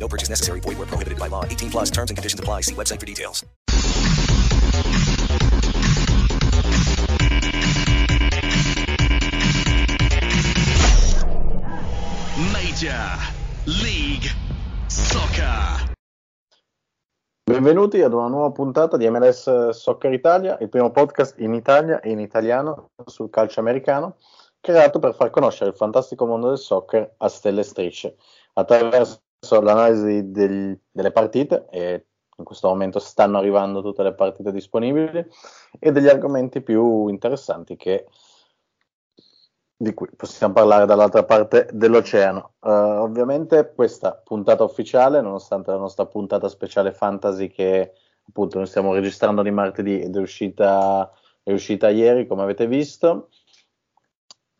No purchase necessary. Void where prohibited by law. 18 plus terms and conditions apply. See website for details. Major League Soccer. Benvenuti ad una nuova puntata di MLS Soccer Italia, il primo podcast in Italia e in italiano sul calcio americano, creato per far conoscere il fantastico mondo del soccer a stelle e strisce, attraverso l'analisi del, delle partite, e in questo momento stanno arrivando tutte le partite disponibili, e degli argomenti più interessanti che di cui possiamo parlare dall'altra parte dell'oceano. Uh, ovviamente questa puntata ufficiale, nonostante la nostra puntata speciale fantasy che appunto noi stiamo registrando di martedì ed è uscita, è uscita ieri, come avete visto,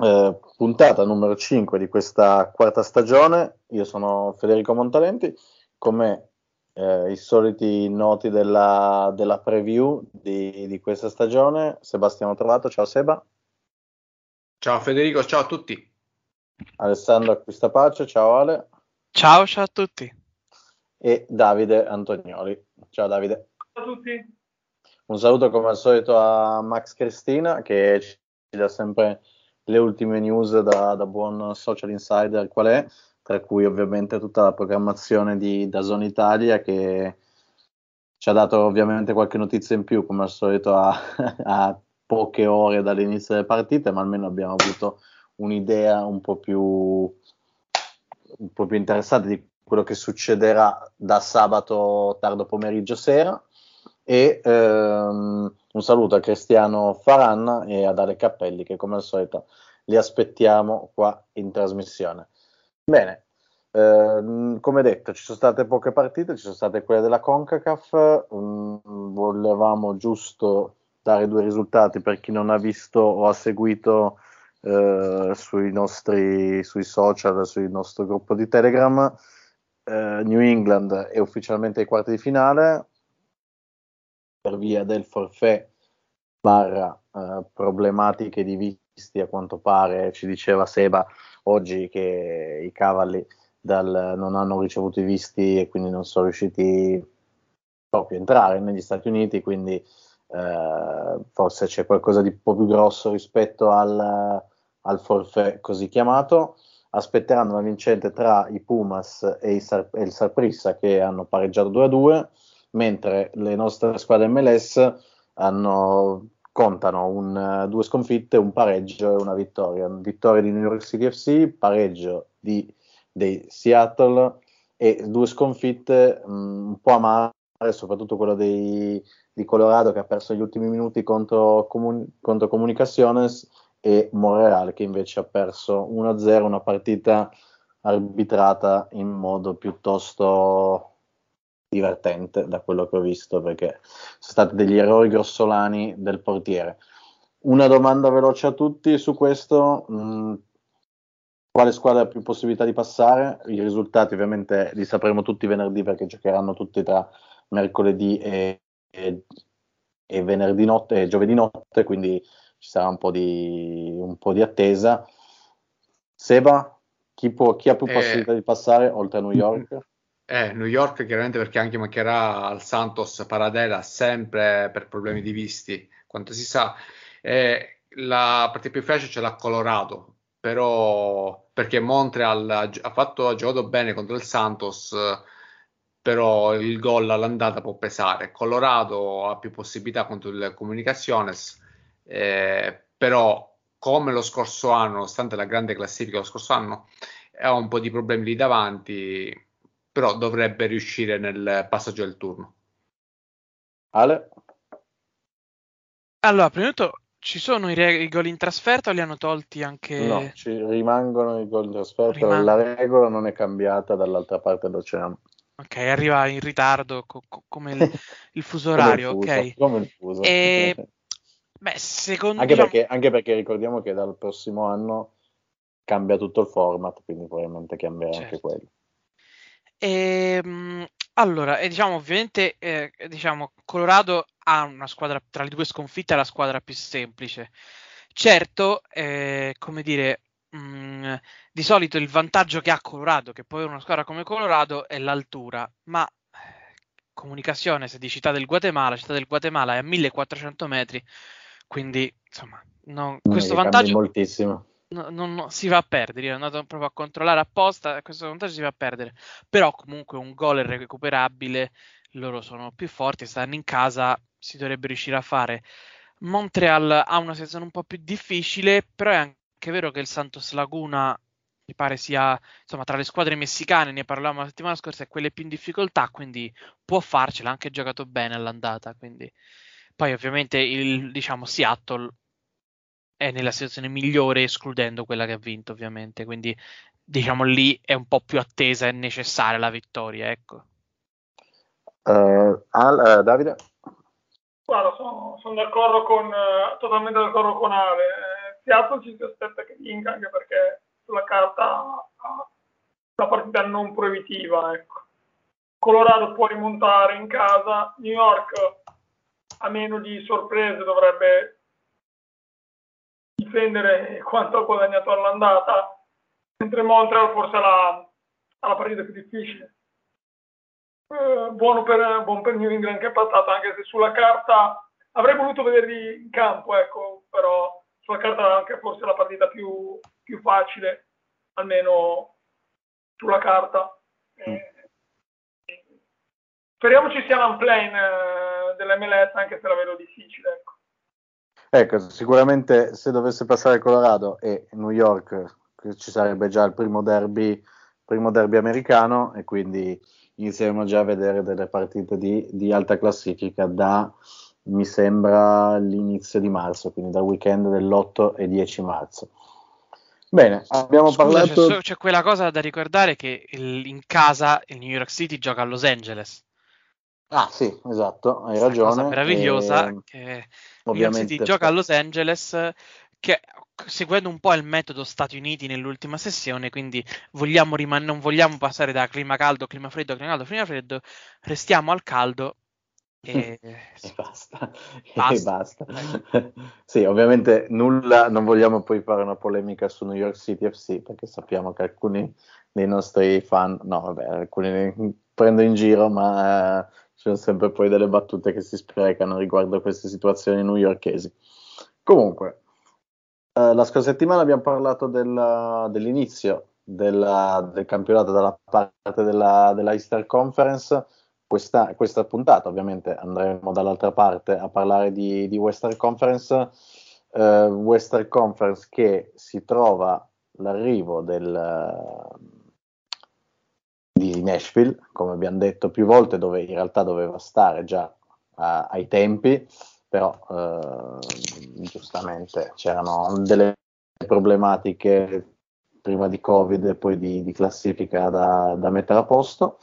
uh, puntata numero 5 di questa quarta stagione. Io sono Federico Montalenti, come uh, i soliti noti della, della preview di, di questa stagione. Sebastiano Trovato, ciao Seba. Ciao Federico, ciao a tutti. Alessandro Acquistapace, ciao Ale. Ciao, ciao a tutti. E Davide Antonioli. Ciao Davide. Ciao a tutti. Un saluto come al solito a Max Cristina che ci dà sempre le ultime news da, da buon social insider qual è, tra cui ovviamente tutta la programmazione di Dazon Italia che ci ha dato ovviamente qualche notizia in più come al solito a, a poche ore dall'inizio delle partite, ma almeno abbiamo avuto un'idea un po' più, un po più interessante di quello che succederà da sabato tardo pomeriggio sera. E ehm, un saluto a Cristiano Faranna e ad Ale Cappelli che come al solito li aspettiamo qua in trasmissione. Bene, eh, come detto, ci sono state poche partite, ci sono state quelle della CONCACAF, mm, volevamo giusto dare due risultati per chi non ha visto o ha seguito eh, sui nostri sui social, sul nostro gruppo di Telegram. Eh, New England è ufficialmente ai quarti di finale per via del forfè barra eh, problematiche di visti a quanto pare ci diceva Seba oggi che i cavalli dal, non hanno ricevuto i visti e quindi non sono riusciti proprio a entrare negli Stati Uniti quindi eh, forse c'è qualcosa di un po' più grosso rispetto al, al forfè così chiamato. Aspetteranno la vincente tra i Pumas e, i Sar- e il Sarprissa che hanno pareggiato 2-2, mentre le nostre squadre MLS hanno, contano un, due sconfitte, un pareggio e una vittoria. Vittoria di New York City FC, pareggio di, dei Seattle e due sconfitte mh, un po' amare, soprattutto quello dei, di Colorado che ha perso gli ultimi minuti contro, comun- contro Comunicaciones e Monreal che invece ha perso 1-0 una partita arbitrata in modo piuttosto divertente da quello che ho visto perché sono stati degli errori grossolani del portiere. Una domanda veloce a tutti su questo. Mh, quale squadra ha più possibilità di passare? I risultati ovviamente li sapremo tutti venerdì perché giocheranno tutti tra mercoledì e, e, e venerdì notte e giovedì notte, quindi ci sarà un po' di, un po di attesa. Seba, chi, può, chi ha più Eh, possibilità di passare oltre a New York? Eh, New York chiaramente perché anche mancherà al Santos Paradela sempre per problemi di visti, quanto si sa. Eh, la partita più facile ce l'ha Colorado, però perché Montreal ha, ha fatto, ha giocato bene contro il Santos, però il gol all'andata può pesare. Colorado ha più possibilità contro il Comunicaciones, eh, però come lo scorso anno, nonostante la grande classifica lo scorso anno, ha un po' di problemi lì davanti, però dovrebbe riuscire nel passaggio del turno. Ale? Allora, prima di tutto, ci sono i, re- i gol in trasferta o li hanno tolti anche... No, ci rimangono i gol di trasferta, Riman- la regola non è cambiata dall'altra parte dell'oceano. ok, arriva in ritardo co- co- come il, il fuso orario, come il fuso, ok. come il fuso. E, beh, secondo Anche, diciamo- perché, anche perché ricordiamo che dal prossimo anno cambia tutto il format, quindi probabilmente cambierà anche Certo. quello. Ehm, allora, e diciamo ovviamente, eh, diciamo, Colorado ha una squadra tra le due sconfitte, è la squadra più semplice. Certo, eh, come dire, mh, di solito il vantaggio che ha Colorado, che poi è una squadra come Colorado, è l'altura, ma eh, comunicazione, se di Città del Guatemala, Città del Guatemala è a 1400 metri, quindi insomma, è questo vantaggio moltissimo. No- non- si va a perdere. Io è andato proprio a controllare apposta. e Questo vantaggio si va a perdere. Però, comunque, un gol è recuperabile. Loro sono più forti. Stanno in casa. Si dovrebbe riuscire a fare. Montreal ha una sezione un po' più difficile. Però è anche vero che il Santos Laguna mi pare sia insomma tra le squadre messicane. Ne parlavamo la settimana scorsa. È quelle più in difficoltà. Quindi può farcela. Ha anche giocato bene all'andata. Quindi. Poi, ovviamente, il diciamo Seattle è nella situazione migliore, escludendo quella che ha vinto, ovviamente. Quindi, diciamo, lì è un po' più attesa e necessaria la vittoria, ecco. Eh, Al- eh, Davide? Guarda, sono, sono d'accordo con, eh, totalmente d'accordo con Ale. Eh, Seattle ci si aspetta che vinca anche perché sulla carta ha una partita non proibitiva. Ecco. Colorado può rimontare in casa, New York a meno di sorprese dovrebbe difendere quanto ha guadagnato all'andata, mentre Montreal forse ha la, ha la partita più difficile. Eh, buono per, buon per New England che è passato, anche se sulla carta avrei voluto vederli in campo, ecco, però sulla carta era anche forse la partita più, più facile, almeno sulla carta. Eh, speriamo ci sia l'unplane eh, dell'MLS, anche se la vedo difficile. Ecco. Ecco, sicuramente se dovesse passare Colorado e New York ci sarebbe già il primo derby, primo derby americano e quindi inizieremo già a vedere delle partite di, di alta classifica da, mi sembra, l'inizio di marzo, quindi dal weekend dell'8 e 10 marzo. Bene, abbiamo Scusa, c'è, parlato... so- c'è quella cosa da ricordare che il- in casa il New York City gioca a Los Angeles. Ah sì, esatto, hai ragione. cosa meravigliosa e che New York ovviamente City gioca a Los Angeles che seguendo un po' il metodo Stati Uniti nell'ultima sessione, quindi vogliamo riman- non vogliamo passare da clima caldo, clima freddo, clima caldo, clima freddo, restiamo al caldo e e basta. E Basta. basta. sì, ovviamente nulla, non vogliamo poi fare una polemica su New York City FC perché sappiamo che alcuni dei nostri fan, no, vabbè, alcuni prendo in giro, ma ci sono sempre poi delle battute che si sprecano riguardo queste situazioni newyorkesi. Comunque, eh, la scorsa settimana abbiamo parlato della- dell'inizio della- del campionato dalla parte della, della Easter Conference. Questa, questa puntata, ovviamente, andremo dall'altra parte a parlare di, di Western Conference. Eh, Western Conference che si trova l'arrivo del, di Nashville, come abbiamo detto più volte, dove in realtà doveva stare già a- ai tempi, però eh, giustamente c'erano delle problematiche prima di Covid e poi di, di classifica da, da mettere a posto.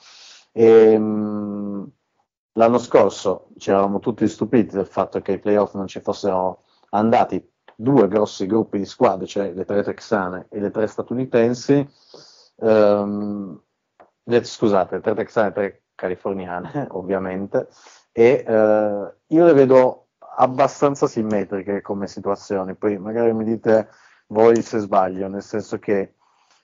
E, mh, l'anno scorso ci eravamo tutti stupiti del fatto che i playoff non ci fossero andati due grossi gruppi di squadre, cioè le tre texane e le tre statunitensi. Ehm, le- scusate, tre texane e tre californiane, ovviamente, e eh, io le vedo abbastanza simmetriche come situazioni. Poi magari mi dite voi se sbaglio, nel senso che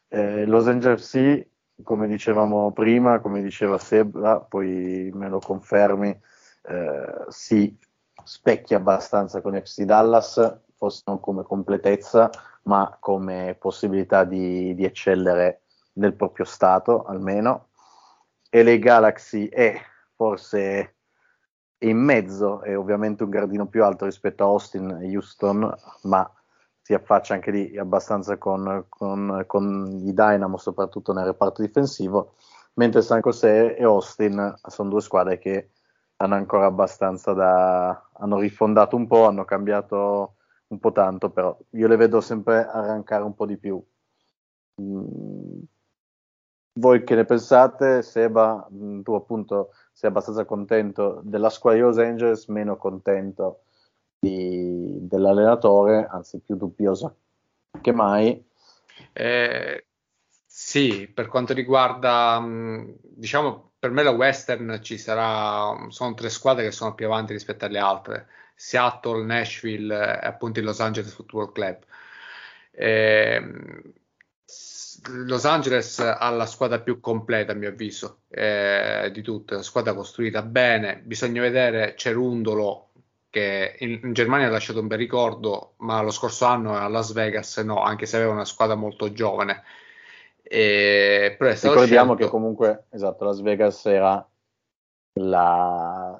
eh, Los Angeles FC, come dicevamo prima, come diceva Sebra, poi me lo confermi, eh, si specchia abbastanza con FC Dallas, forse non come completezza, ma come possibilità di, di eccellere nel proprio stato almeno. E le Galaxy è forse in mezzo, è ovviamente un gradino più alto rispetto a Austin e Houston, ma si affaccia anche lì abbastanza con, con, con i Dynamo, soprattutto nel reparto difensivo, mentre San José e Austin sono due squadre che hanno ancora abbastanza da... hanno rifondato un po', hanno cambiato un po' tanto, però io le vedo sempre arrancare un po' di più. Mm, voi che ne pensate? Seba, tu appunto sei abbastanza contento della squadra di Los Angeles, meno contento di, dell'allenatore, anzi più dubbioso che mai. Eh, sì, per quanto riguarda, diciamo, per me la Western ci sarà, sono tre squadre che sono più avanti rispetto alle altre, Seattle, Nashville e appunto il Los Angeles Football Club. Eh, Los Angeles ha la squadra più completa, a mio avviso, eh, di tutte, la squadra costruita bene. Bisogna vedere Cerundolo, che in, in, Germania ha lasciato un bel ricordo, ma lo scorso anno a Las Vegas no, anche se aveva una squadra molto giovane. E, però Ricordiamo scelto... che comunque, esatto, Las Vegas era la,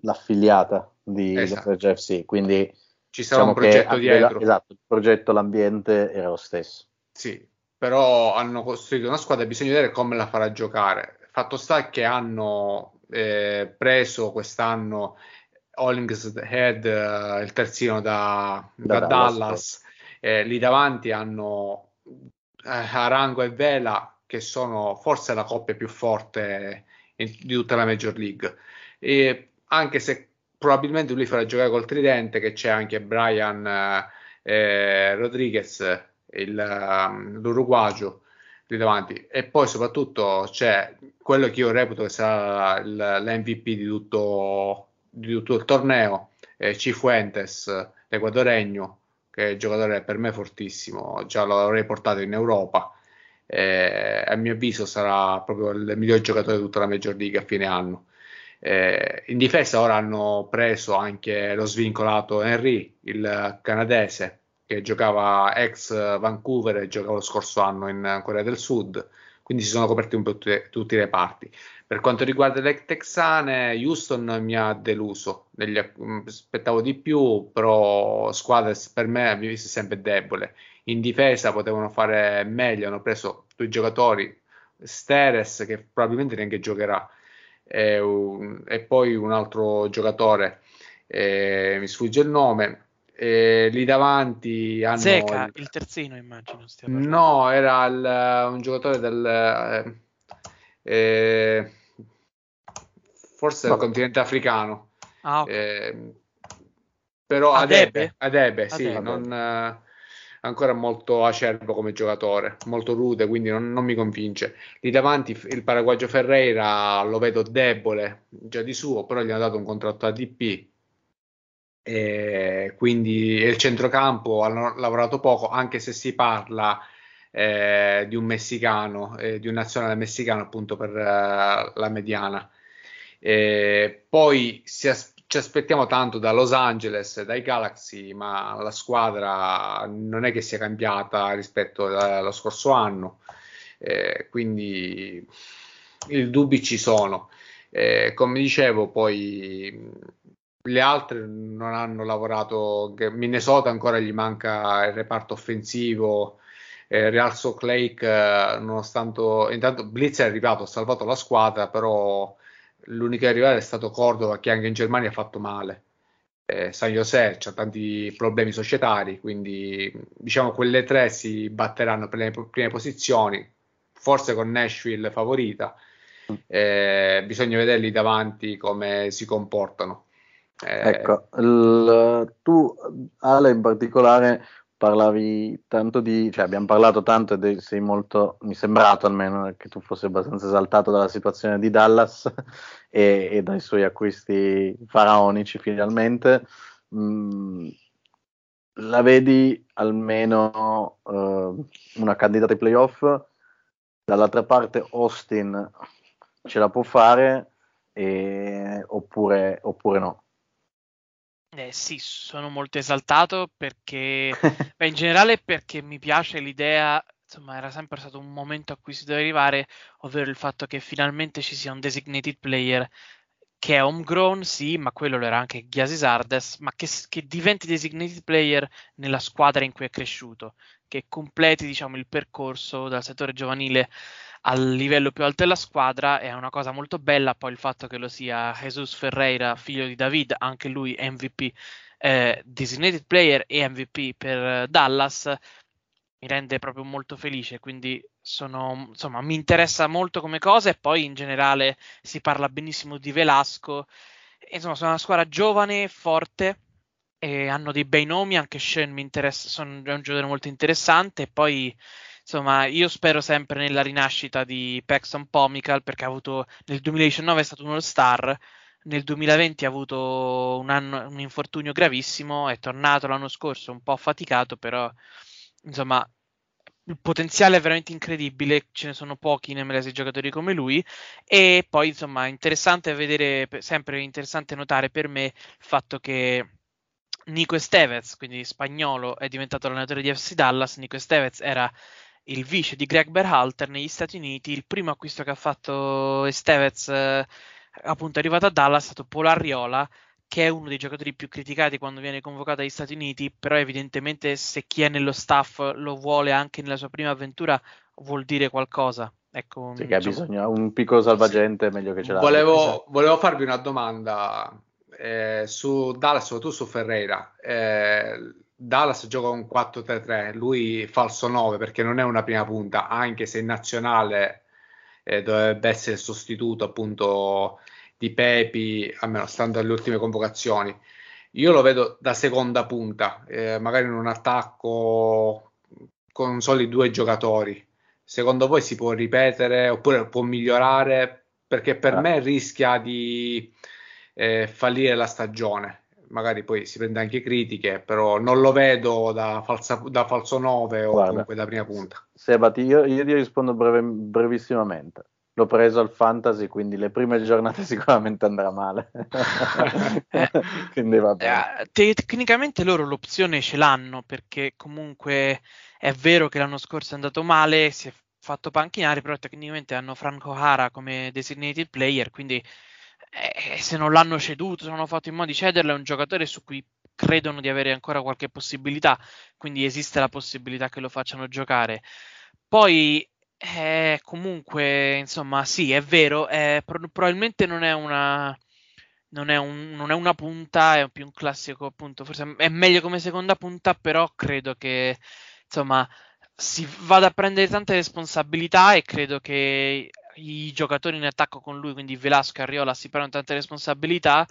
l'affiliata di esatto. GFC, quindi ci sarà diciamo un progetto dietro. Esatto, il progetto, l'ambiente era lo stesso. Sì, però hanno costruito una squadra e bisogna vedere come la farà giocare. Fatto sta che hanno eh, preso quest'anno Hollingshead, eh, il terzino da, da, da Dallas, Dallas. Eh, lì davanti hanno eh, Arango e Vela che sono forse la coppia più forte in, di tutta la Major League. E anche se probabilmente lui farà giocare col tridente, che c'è anche Brian eh, Rodriguez il, um, l'Uruguagio lì davanti. E poi soprattutto c'è quello che io reputo che sarà il, l'MVP di tutto, di tutto il torneo eh, Cifuentes l'equadoregno che è un giocatore per me fortissimo già l'avrei portato in Europa. Eh, a mio avviso sarà proprio il miglior giocatore di tutta la Major League a fine anno. Eh, in difesa ora hanno preso anche lo svincolato Henry il canadese che giocava ex Vancouver e giocava lo scorso anno in Corea del Sud, quindi si sono coperti un po' tutti, tutti i reparti. Per quanto riguarda le texane, Houston mi ha deluso, Negli, mm, aspettavo di più, però squadra per me ha visto sempre debole. In difesa potevano fare meglio, hanno preso due giocatori, Steres che probabilmente neanche giocherà, e, un, e poi un altro giocatore, eh, mi sfugge il nome, eh, lì davanti hanno Zeca, il... il terzino immagino no era il, un giocatore del eh, eh forse del continente africano ah, okay. Eh, però Adebe, Adebe, sì, Adebe. Non, eh, ancora molto acerbo come giocatore, molto rude, quindi non, non, mi convince. Lì davanti il Paraguaggio Ferreira lo vedo debole già di suo, però gli hanno dato un contratto ADP e quindi il centrocampo hanno lavorato poco, anche se si parla eh, di un messicano, eh, di un nazionale messicano appunto per eh, la mediana. poi as- ci aspettiamo tanto da Los Angeles, dai Galaxy, ma la squadra non è che sia cambiata rispetto allo scorso anno, eh, quindi i dubbi ci sono. Eh, come dicevo, poi le altre non hanno lavorato. Minnesota ancora gli manca il reparto offensivo. Eh, Real Salt Lake, eh, nonostante intanto Blitz è arrivato, ha salvato la squadra, però l'unico arrivare è stato Cordova, che anche in Germania ha fatto male. Eh, San José ha tanti problemi societari, quindi diciamo quelle tre si batteranno per le prime posizioni, forse con Nashville favorita. Eh, bisogna vederli davanti come si comportano. Eh, ecco, il, tu Ale in particolare parlavi tanto di, cioè abbiamo parlato tanto e sei molto, mi è sembrato almeno che tu fossi abbastanza esaltato dalla situazione di Dallas e, e dai suoi acquisti faraonici finalmente. Mm, la vedi almeno uh, una candidata ai playoff? Dall'altra parte Austin ce la può fare e, oppure, oppure no? Eh, sì, sono molto esaltato perché, beh, in generale perché mi piace l'idea, insomma, era sempre stato un momento a cui si deve arrivare, ovvero il fatto che finalmente ci sia un designated player che è homegrown, sì, ma quello lo era anche Ghiasi Sardes, ma che, che, diventi designated player nella squadra in cui è cresciuto, che completi, diciamo, il percorso dal settore giovanile al livello più alto della squadra è una cosa molto bella. Poi il fatto che lo sia Jesus Ferreira, figlio di David, anche lui MVP, eh, designated player e MVP per Dallas, rende proprio molto felice, quindi sono, insomma, mi interessa molto come cosa e poi in generale si parla benissimo di Velasco. Insomma, sono una squadra giovane, forte, e hanno dei bei nomi, anche Shen mi interessa, sono, è un giocatore molto interessante e poi insomma io spero sempre nella rinascita di Paxton Pomical perché ha avuto nel 2019 è stato uno star nel 2020 ha avuto un, anno, un infortunio gravissimo è tornato l'anno scorso un po' faticato però insomma il potenziale è veramente incredibile, ce ne sono pochi in MLS giocatori come lui e poi insomma interessante vedere, sempre interessante notare per me il fatto che Nico Estevez, quindi spagnolo, è diventato allenatore di FC Dallas. Nico Estevez era il vice di Greg Berhalter negli Stati Uniti. Il primo acquisto che ha fatto Estevez, eh, appunto, arrivato a Dallas, è stato Paul Arriola, che è uno dei giocatori più criticati quando viene convocato agli Stati Uniti, però evidentemente se chi è nello staff lo vuole anche nella sua prima avventura vuol dire qualcosa. Ecco, sì, che ha bisogno, un piccolo salvagente è meglio che ce l'abbia. Volevo, volevo farvi una domanda eh, su Dallas, soprattutto su Ferreira. Eh, Dallas gioca un 4-3-3, lui falso 9 perché non è una prima punta, anche se in nazionale eh, dovrebbe essere sostituto appunto di Pepi, almeno stando alle ultime convocazioni. Io lo vedo da seconda punta, eh, magari in un attacco con soli due giocatori. Secondo voi si può ripetere oppure può migliorare? Perché per ah. me rischia di eh, fallire la stagione. Magari poi si prende anche critiche, però non lo vedo da, falsa, da falso 9 o Guarda, comunque da prima punta. Sebati, io, io ti rispondo breve, brevissimamente. L'ho preso al fantasy, quindi le prime giornate sicuramente andrà male. quindi va bene. Eh, tecnicamente loro l'opzione ce l'hanno perché comunque è vero che l'anno scorso è andato male, si è fatto panchinare, però tecnicamente hanno Franco Hara come designated player, quindi eh, se non l'hanno ceduto, se non hanno fatto in modo di cederlo, è un giocatore su cui credono di avere ancora qualche possibilità, quindi esiste la possibilità che lo facciano giocare. Poi, eh, comunque, insomma, sì, è vero, eh, pro- probabilmente non è una... Non è, un, non è, una punta, è più un classico appunto, forse è meglio come seconda punta, però credo che insomma si vada a prendere tante responsabilità e credo che i giocatori in attacco con lui, quindi Velasco e Arriola, si prendono tante responsabilità.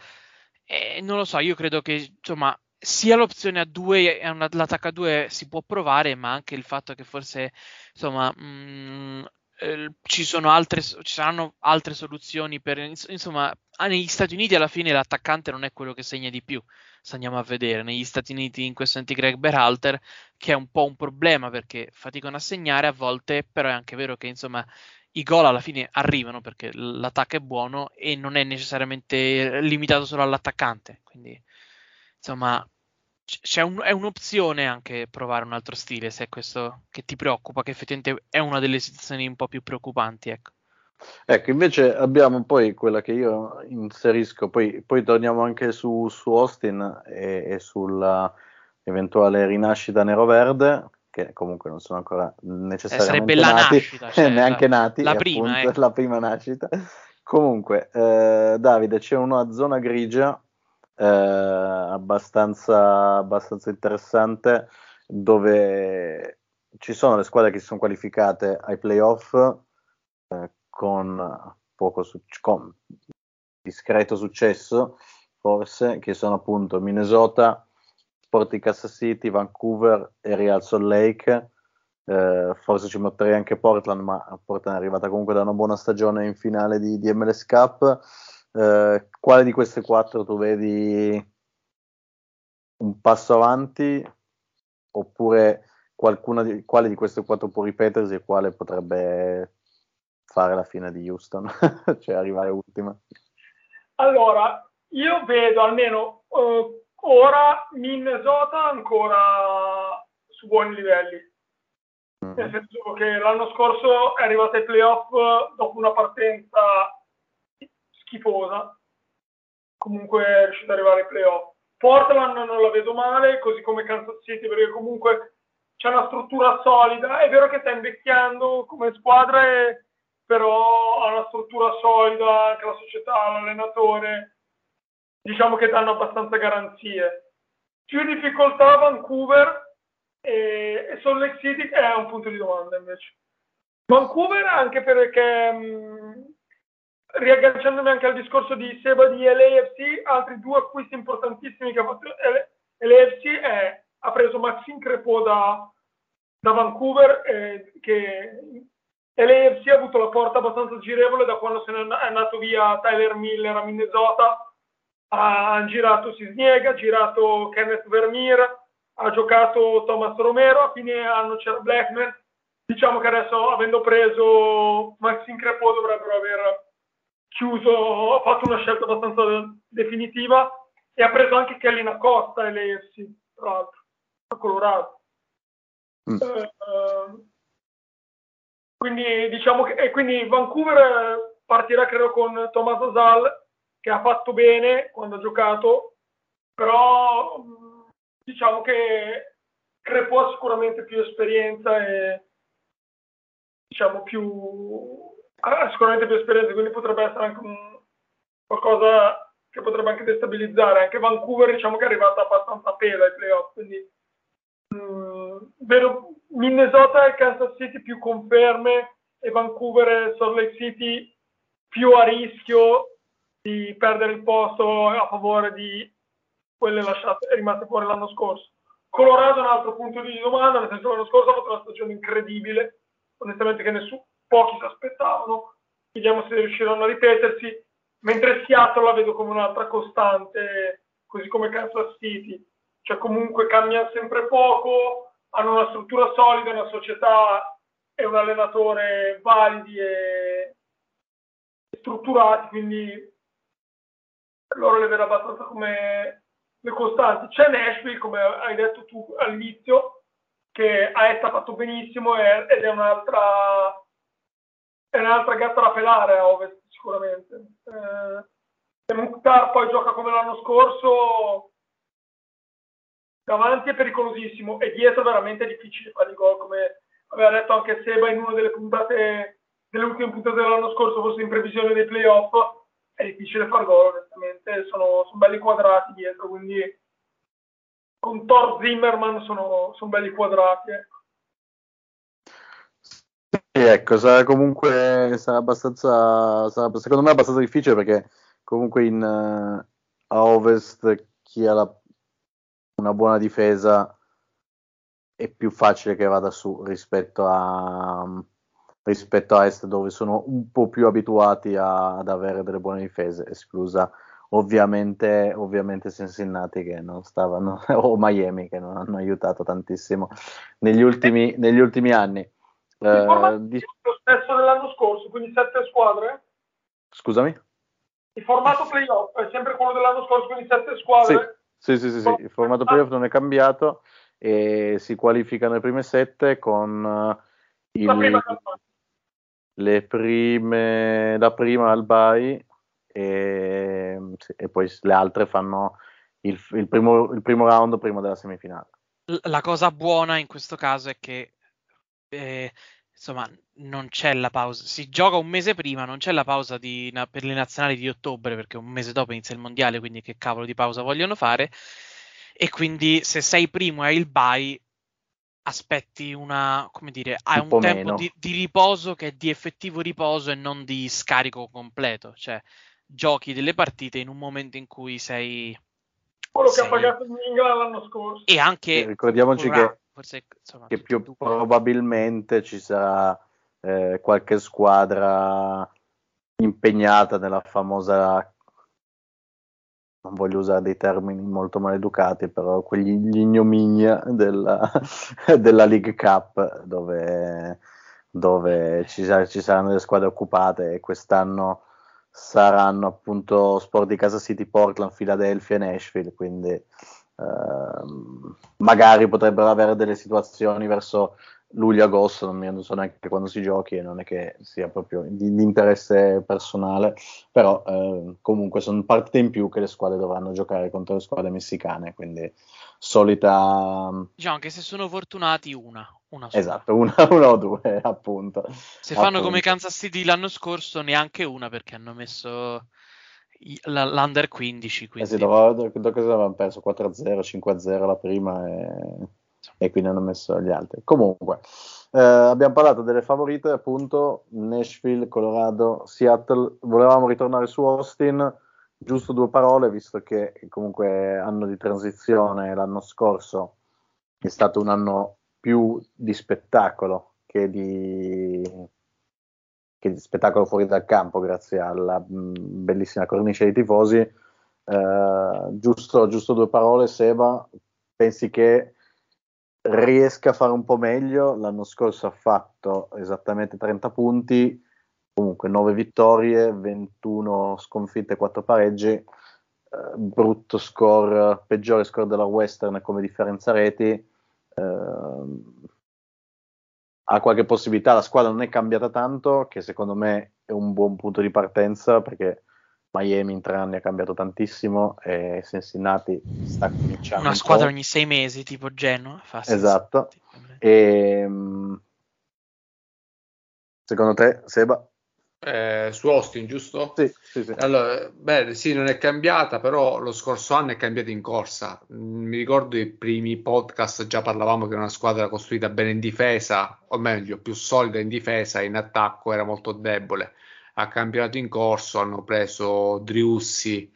E non lo so, io credo che insomma sia l'opzione a 2 l'attacco a 2 si può provare, ma anche il fatto che forse insomma mh, mm, eh, ci sono altre ci saranno altre soluzioni per insomma negli Stati Uniti alla fine l'attaccante non è quello che segna di più se andiamo a vedere negli Stati Uniti in questo anti Greg Berhalter che è un po' un problema perché faticano a segnare a volte però è anche vero che insomma i gol alla fine arrivano perché l'attacco è buono e non è necessariamente limitato solo all'attaccante. Quindi, insomma, c'è un, è un'opzione anche provare un altro stile se è questo che ti preoccupa, che effettivamente è una delle situazioni un po' più preoccupanti. Ecco. Ecco, invece abbiamo poi quella che io inserisco, poi, poi torniamo anche su, su Austin e, e sulla eventuale rinascita nero-verde, che comunque non sono ancora necessariamente eh, nati, nascita, cioè, neanche la, nati, la prima, appunto, ecco. la prima nascita. Comunque, eh, Davide, c'è una zona grigia eh, abbastanza, abbastanza interessante dove ci sono le squadre che si sono qualificate ai playoff eh, con poco su- con discreto successo, forse, che sono appunto Minnesota, Sporting Kansas City, Vancouver e Real Salt Lake. Eh, forse ci metterei anche Portland, ma Portland è arrivata comunque da una buona stagione in finale di, di MLS Cup. Eh, quale di queste quattro tu vedi un passo avanti oppure qualcuna di, quale di queste quattro può ripetersi e quale potrebbe fare la fine di Houston, cioè arrivare ultima? Allora, io vedo almeno uh, Ora Minnesota ancora su buoni livelli. Mm. Nel senso che l'anno scorso è arrivata ai playoff dopo una partenza schifosa. Comunque è riuscita ad arrivare ai playoff. Portland non la vedo male, così come Kansas City, perché comunque c'è una struttura solida. È vero che sta invecchiando come squadra, però ha una struttura solida, anche la società, l'allenatore diciamo che danno abbastanza garanzie. Più difficoltà Vancouver, e, e Salt Lake City è un punto di domanda invece. Vancouver anche perché mh, riagganciandomi anche al discorso di Seba di LAFC, altri due acquisti importantissimi che ha fatto LAFC è ha preso Maxime Crepeau da, da Vancouver eh, che LAFC ha avuto la porta abbastanza girevole da quando se ne è andato via Tyler Miller a Minnesota ha girato Sisniega, ha girato Kenneth Vermeer ha giocato Thomas Romero a fine anno c'era Blackman. Diciamo che adesso avendo preso Maxine Crepeau dovrebbero aver chiuso, ha fatto una scelta abbastanza definitiva e ha preso anche Kelly Acosta e l'AFC, tra l'altro, a Colorado. Mm. Eh, quindi diciamo che e quindi Vancouver partirà credo con Thomas Azal che ha fatto bene quando ha giocato, però diciamo che Crepo ha sicuramente più esperienza e diciamo più ha sicuramente più esperienza, quindi potrebbe essere anche un, qualcosa che potrebbe anche destabilizzare. Anche Vancouver diciamo che è arrivata abbastanza a pelo ai playoff, quindi mh, mm, vedo Minnesota e Kansas City più conferme e Vancouver e Salt Lake City più a rischio di perdere il posto a favore di quelle lasciate rimaste fuori l'anno scorso. Colorado è un altro punto di domanda, nel senso l'anno scorso ha fatto una stagione incredibile, onestamente che nessuno, pochi si aspettavano, vediamo se riusciranno a ripetersi, mentre Seattle la vedo come un'altra costante, così come Kansas City, cioè comunque cambia sempre poco, hanno una struttura solida, una società e un allenatore validi e strutturati, quindi loro le vedo abbastanza come le costanti. C'è Nashville, come hai detto tu all'inizio, che a Est ha fatto benissimo ed è un'altra è un'altra gatta da pelare a Ovest sicuramente. Eh, se Mukhtar poi gioca come l'anno scorso, davanti è pericolosissimo e dietro veramente è difficile fare i gol, come aveva detto anche Seba in una delle puntate, delle ultime puntate dell'anno scorso, forse in previsione dei playoff, è difficile far gol, onestamente, sono, sono belli quadrati dietro, quindi con Thor Zimmerman sono, sono belli quadrati. Ecco. Sì, ecco, sarà comunque sarà abbastanza, sarà, secondo me abbastanza difficile perché comunque in, uh, a ovest chi ha la, una buona difesa è più facile che vada su rispetto a, rispetto a est dove sono un po' più abituati a, ad avere delle buone difese, esclusa ovviamente, ovviamente Cincinnati che non stavano, o Miami che non hanno aiutato tantissimo negli ultimi, negli ultimi anni. Eh, di... lo stesso dell'anno scorso, quindi sette squadre? Scusami? Il formato playoff è sempre quello dell'anno scorso, quindi sette squadre? Sì, sì, sì, sì, sì. il formato playoff non è cambiato e si qualificano le prime sette con uh, il, prima le prime, la prima al bye e, e, poi le altre fanno il, il, primo, il primo round prima della semifinale. La cosa buona in questo caso è che eh, insomma, non c'è la pausa. Si gioca un mese prima, non c'è la pausa di, na, per le nazionali di ottobre, perché un mese dopo inizia il mondiale, quindi che cavolo di pausa vogliono fare? E quindi se sei primo e hai il bye, aspetti una, come dire, hai un, un tempo di, di, riposo che è di effettivo riposo e non di scarico completo. Cioè, giochi delle partite in un momento in cui sei. Quello sei... che ha pagato in England l'anno scorso. E anche. E ricordiamoci che Forse, insomma, che più probabilmente ci sarà eh, qualche squadra impegnata nella famosa non voglio usare dei termini molto maleducati, però quegli ignominia della, della League Cup dove, dove ci, ci, saranno delle squadre occupate e quest'anno saranno appunto Sport di Casa City, Portland, Philadelphia e Nashville, quindi Ehm, magari potrebbero avere delle situazioni verso luglio-agosto, non, non, so neanche quando si giochi e non è che sia proprio di, di interesse personale, però eh, comunque sono partite in più che le squadre dovranno giocare contro le squadre messicane, quindi solita... Diciamo che se sono fortunati una, una sola. Esatto, una, una, o due appunto. Se fanno appunto. come Kansas City l'anno scorso neanche una perché hanno messo l'under 15. Quindi. Eh sì, dopo, dopo cosa avevano perso 4-0, 5-0 la prima. E... e quindi hanno messo gli altri. Comunque, eh, abbiamo parlato delle favorite, appunto, Nashville, Colorado, Seattle. Volevamo ritornare su Austin, giusto due parole, visto che comunque anno di transizione l'anno scorso è stato un anno più di spettacolo che di, che spettacolo fuori dal campo, grazie alla mh, bellissima cornice dei tifosi. Eh, giusto, giusto due parole, Seba, pensi che riesca a fare un po' meglio? L'anno scorso ha fatto esattamente 30 punti, comunque 9 vittorie, 21 sconfitte, 4 pareggi. Eh, brutto score, peggiore score della Western come differenza reti. Eh, ha qualche possibilità, la squadra non è cambiata tanto, che secondo me è un buon punto di partenza perché Miami in tre anni ha cambiato tantissimo e Cincinnati sta cominciando. Una squadra ogni sei mesi, tipo Genoa. Fa esatto. E, ehm, secondo te, Seba? Eh, su Austin, giusto? Sì, sì, sì. Allora, beh, sì, non è cambiata, però lo scorso anno è cambiata in corsa. Mm, mi ricordo i primi podcast, già parlavamo che era una squadra costruita bene in difesa, o meglio, più solida in difesa, in attacco era molto debole. Ha campionato in corso, hanno preso Driussi,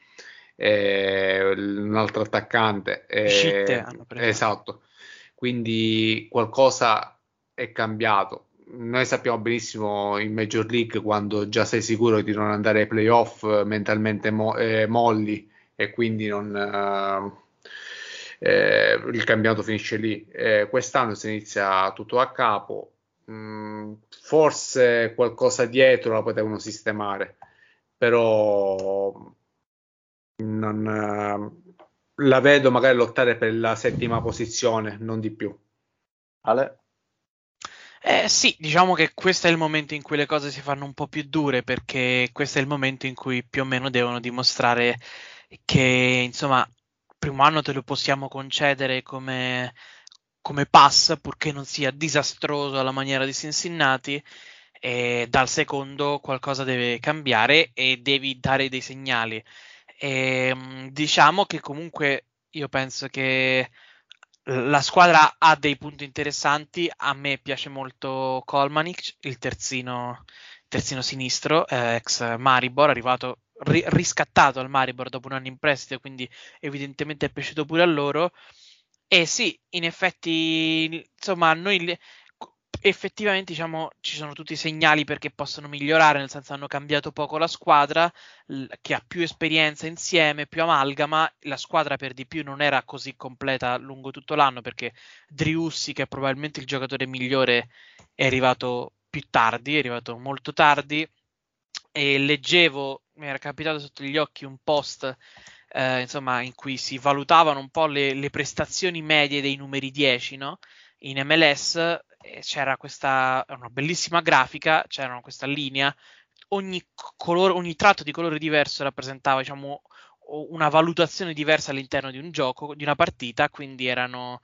eh, un altro attaccante. Eh, esatto, quindi qualcosa è cambiato noi sappiamo benissimo in Major League quando già sei sicuro di non andare ai playoff mentalmente mo- eh, molli e quindi non, eh, eh, il campionato finisce lì. Eh, quest'anno si inizia tutto a capo, mm, forse qualcosa dietro la potevano sistemare, però non, eh, la vedo magari lottare per la settima posizione, non di più. Ale? Eh, sì, diciamo che questo è il momento in cui le cose si fanno un po' più dure perché questo è il momento in cui più o meno devono dimostrare che insomma primo anno te lo possiamo concedere come, come pass purché non sia disastroso alla maniera di Cincinnati e dal secondo qualcosa deve cambiare e devi dare dei segnali. E, ehm, diciamo che comunque io penso che la squadra ha dei punti interessanti. A me piace molto Kolmanic, il terzino, terzino sinistro, eh, ex Maribor, arrivato ri- riscattato al Maribor dopo un anno in prestito, quindi evidentemente è piaciuto pure a loro. E sì, in effetti, insomma, noi effettivamente diciamo, ci sono tutti i segnali perché possono migliorare, nel senso hanno cambiato poco la squadra, che ha più esperienza insieme, più amalgama, la squadra per di più non era così completa lungo tutto l'anno perché Driussi, che è probabilmente il giocatore migliore, è arrivato più tardi, è arrivato molto tardi e leggevo, mi era capitato sotto gli occhi un post eh, insomma, in cui si valutavano un po' le, le prestazioni medie dei numeri 10, no? In MLS c'era questa una bellissima grafica, c'era questa linea, ogni, colore, ogni tratto di colore diverso rappresentava diciamo, una valutazione diversa all'interno di un gioco, di una partita, quindi erano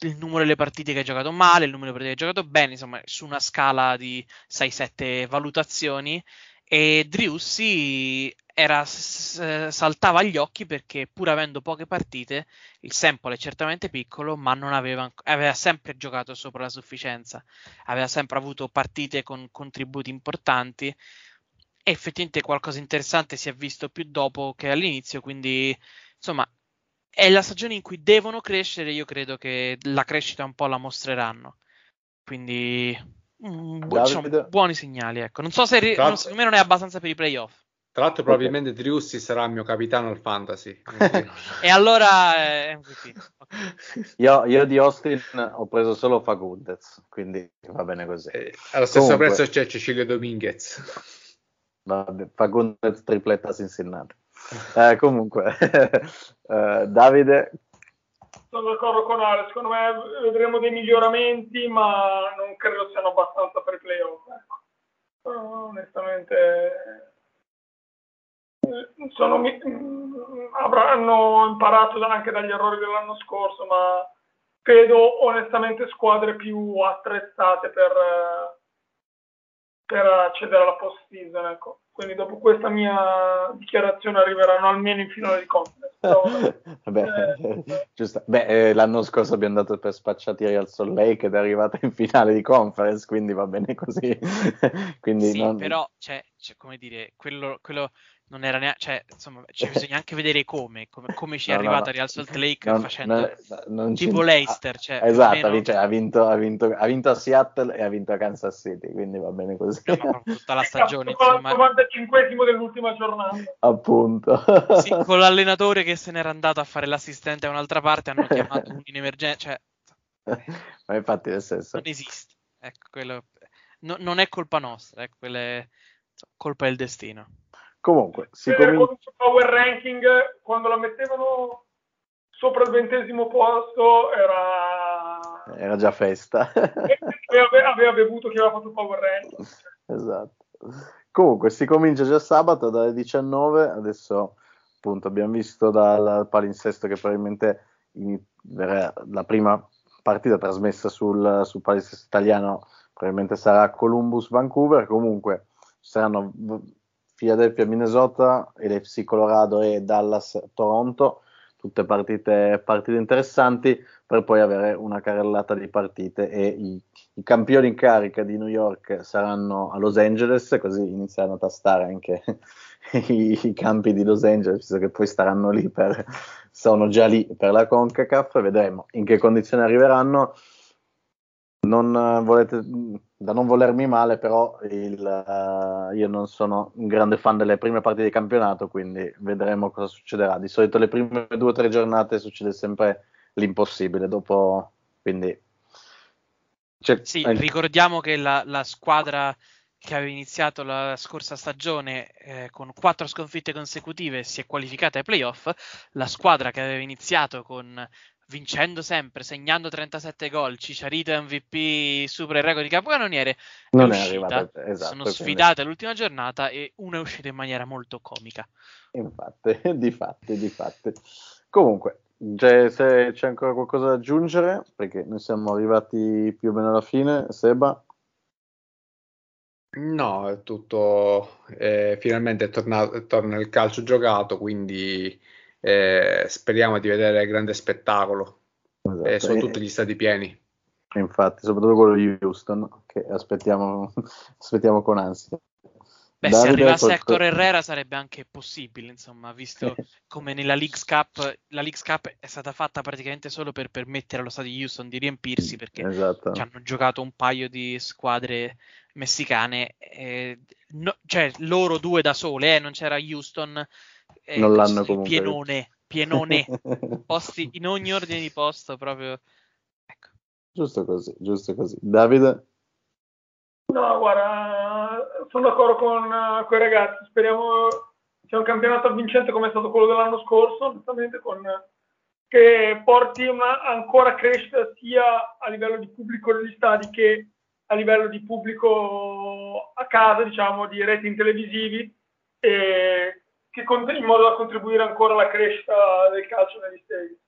il numero delle partite che hai giocato male, il numero delle partite che hai giocato bene, insomma, su una scala di 6-7 valutazioni. E Driussi era, saltava agli occhi perché pur avendo poche partite il sample è certamente piccolo ma non aveva, aveva sempre giocato sopra la sufficienza. Aveva sempre avuto partite con contributi importanti. E effettivamente qualcosa interessante si è visto più dopo che all'inizio quindi insomma è la stagione in cui devono crescere io credo che la crescita un po' la mostreranno. Quindi mm, diciamo, buoni segnali ecco non so se ri- non, secondo me non è abbastanza per i playoff tra l'altro, probabilmente okay. Driussi sarà il mio capitano al fantasy. e allora MVP. Okay. Io, io, di Austin ho preso solo Fagundez, quindi va bene così. Eh, allo stesso Comunque, prezzo c'è Cecilio Dominguez. Vabbè, Fagundez tripletta Cincinnati. Eh, comunque, eh, Davide. Sono d'accordo con Ale, secondo me vedremo dei miglioramenti, ma non credo siano abbastanza per i playoff. Ecco. onestamente sono, avranno imparato anche dagli errori dell'anno scorso, ma vedo onestamente squadre più attrezzate per, per accedere alla post season. Ecco. Quindi dopo questa mia dichiarazione arriveranno almeno in finale di conference. Beh, eh, Beh eh, l'anno scorso abbiamo dato per spacciati Real Salt Lake ed è arrivata in finale di conference, quindi va bene così. quindi sì, non... però, cioè, cioè, come dire, quello, quello non era neanche, cioè, insomma, ci bisogna anche vedere come, come, come ci è no, arrivata no, Real Salt Lake non, facendo non, tipo Leicester. Cioè, esatto, meno... cioè, ha, vinto, ha, vinto, ha, vinto, a Seattle e ha vinto a Kansas City, quindi va bene così. No, tutta la stagione. Insomma... Al 95 dell'ultima giornata. Appunto. Sì, con l'allenatore che se n'era andato a fare l'assistente a un'altra parte hanno chiamato un in emergenza. Cioè... Ma infatti nel senso... Non esiste. Ecco, quello... no, non è colpa nostra, ecco, è colpa del destino. Comunque, si comincia... power ranking, quando la mettevano sopra il ventesimo posto, era... Era già festa. aveva, aveva bevuto che aveva fatto il power ranking. Esatto. Comunque, si comincia già sabato dalle 19, adesso appunto abbiamo visto dal palinsesto che probabilmente in, la prima partita trasmessa sul, sul palinsesto italiano probabilmente sarà Columbus Vancouver, comunque saranno Philadelphia, Minnesota, LFC Colorado e Dallas, Toronto, tutte partite, partite, interessanti per poi avere una carrellata di partite e i, i, campioni in carica di New York saranno a Los Angeles, così iniziano a tastare anche i, i, campi di Los Angeles, visto che poi staranno lì per, sono già lì per la CONCACAF, vedremo in che condizioni arriveranno. Non volete da non volermi male, però il, uh, io non sono un grande fan delle prime partite di campionato, quindi vedremo cosa succederà. Di solito le prime due o tre giornate succede sempre l'impossibile, dopo quindi... Cioè, sì, eh, ricordiamo che la, la, squadra che aveva iniziato la scorsa stagione eh, con quattro sconfitte consecutive si è qualificata ai playoff, la squadra che aveva iniziato con vincendo sempre, segnando 37 gol, Cicciarito MVP supera il record di capocannoniere. Non è, è arrivata, esatto, sono sfidate l'ultima giornata e una è uscita in maniera molto comica. Infatti, di fatti, di fatti. Comunque, c'è, se c'è ancora qualcosa da aggiungere, perché noi siamo arrivati più o meno alla fine, Seba? No, è tutto. Eh, finalmente è tornato, torna il calcio giocato, quindi eh, speriamo di vedere grande spettacolo esatto. e sono tutti gli stati pieni. Infatti, soprattutto quello di Houston, che aspettiamo, aspettiamo con ansia. Beh, Davide, se arrivasse Hector Herrera sarebbe anche possibile, insomma, visto come nella League's Cup, la League's Cup è stata fatta praticamente solo per permettere allo stadio di Houston di riempirsi, perché esatto. ci hanno giocato un paio di squadre messicane, eh, no, cioè loro due da sole, eh, non c'era Houston, eh, non l'hanno comunque. Pienone, pienone, posti in ogni ordine di posto proprio. Ecco. Giusto così, giusto così. Davide? No, guarda, sono d'accordo con uh, quei ragazzi. Speriamo sia un campionato avvincente come è stato quello dell'anno scorso, onestamente, con, che porti una ancora crescita sia a livello di pubblico degli stadi che a livello di pubblico a casa, diciamo, di reti televisivi. E in modo da contribuire ancora alla crescita del calcio negli States.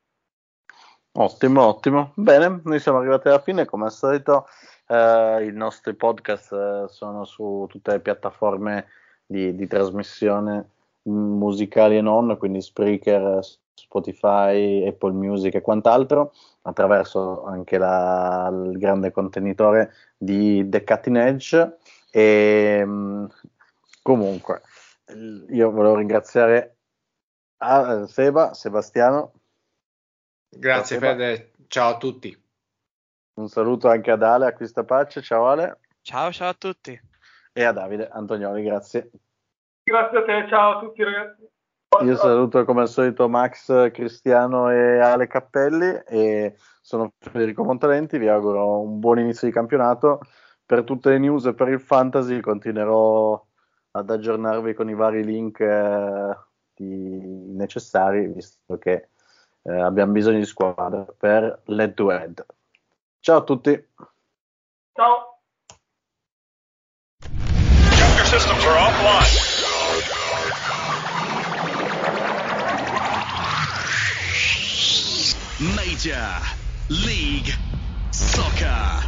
Ottimo, ottimo. Bene, noi siamo arrivati alla fine, come al solito eh, i nostri podcast eh, sono su tutte le piattaforme di, di, trasmissione musicali e non, quindi Spreaker, Spotify, Apple Music e quant'altro, attraverso anche la, il grande contenitore di The Cutting Edge. E, mm, comunque, io volevo ringraziare a Seba, Sebastiano. Grazie ciao, Fede, ciao a tutti. Un saluto anche ad Ale, a Questa Pace, ciao Ale. Ciao, ciao a tutti. E a Davide Antonioli, grazie. Grazie a te, ciao a tutti ragazzi. Io saluto come al solito Max, Cristiano e Ale Cappelli e sono Federico Montalenti, vi auguro un buon inizio di campionato. Per tutte le news e per il fantasy continuerò ad aggiornarvi con i vari link eh, di, necessari, visto che eh, abbiamo bisogno di squadra per l'head to head. Ciao a tutti. Ciao. Major League Soccer.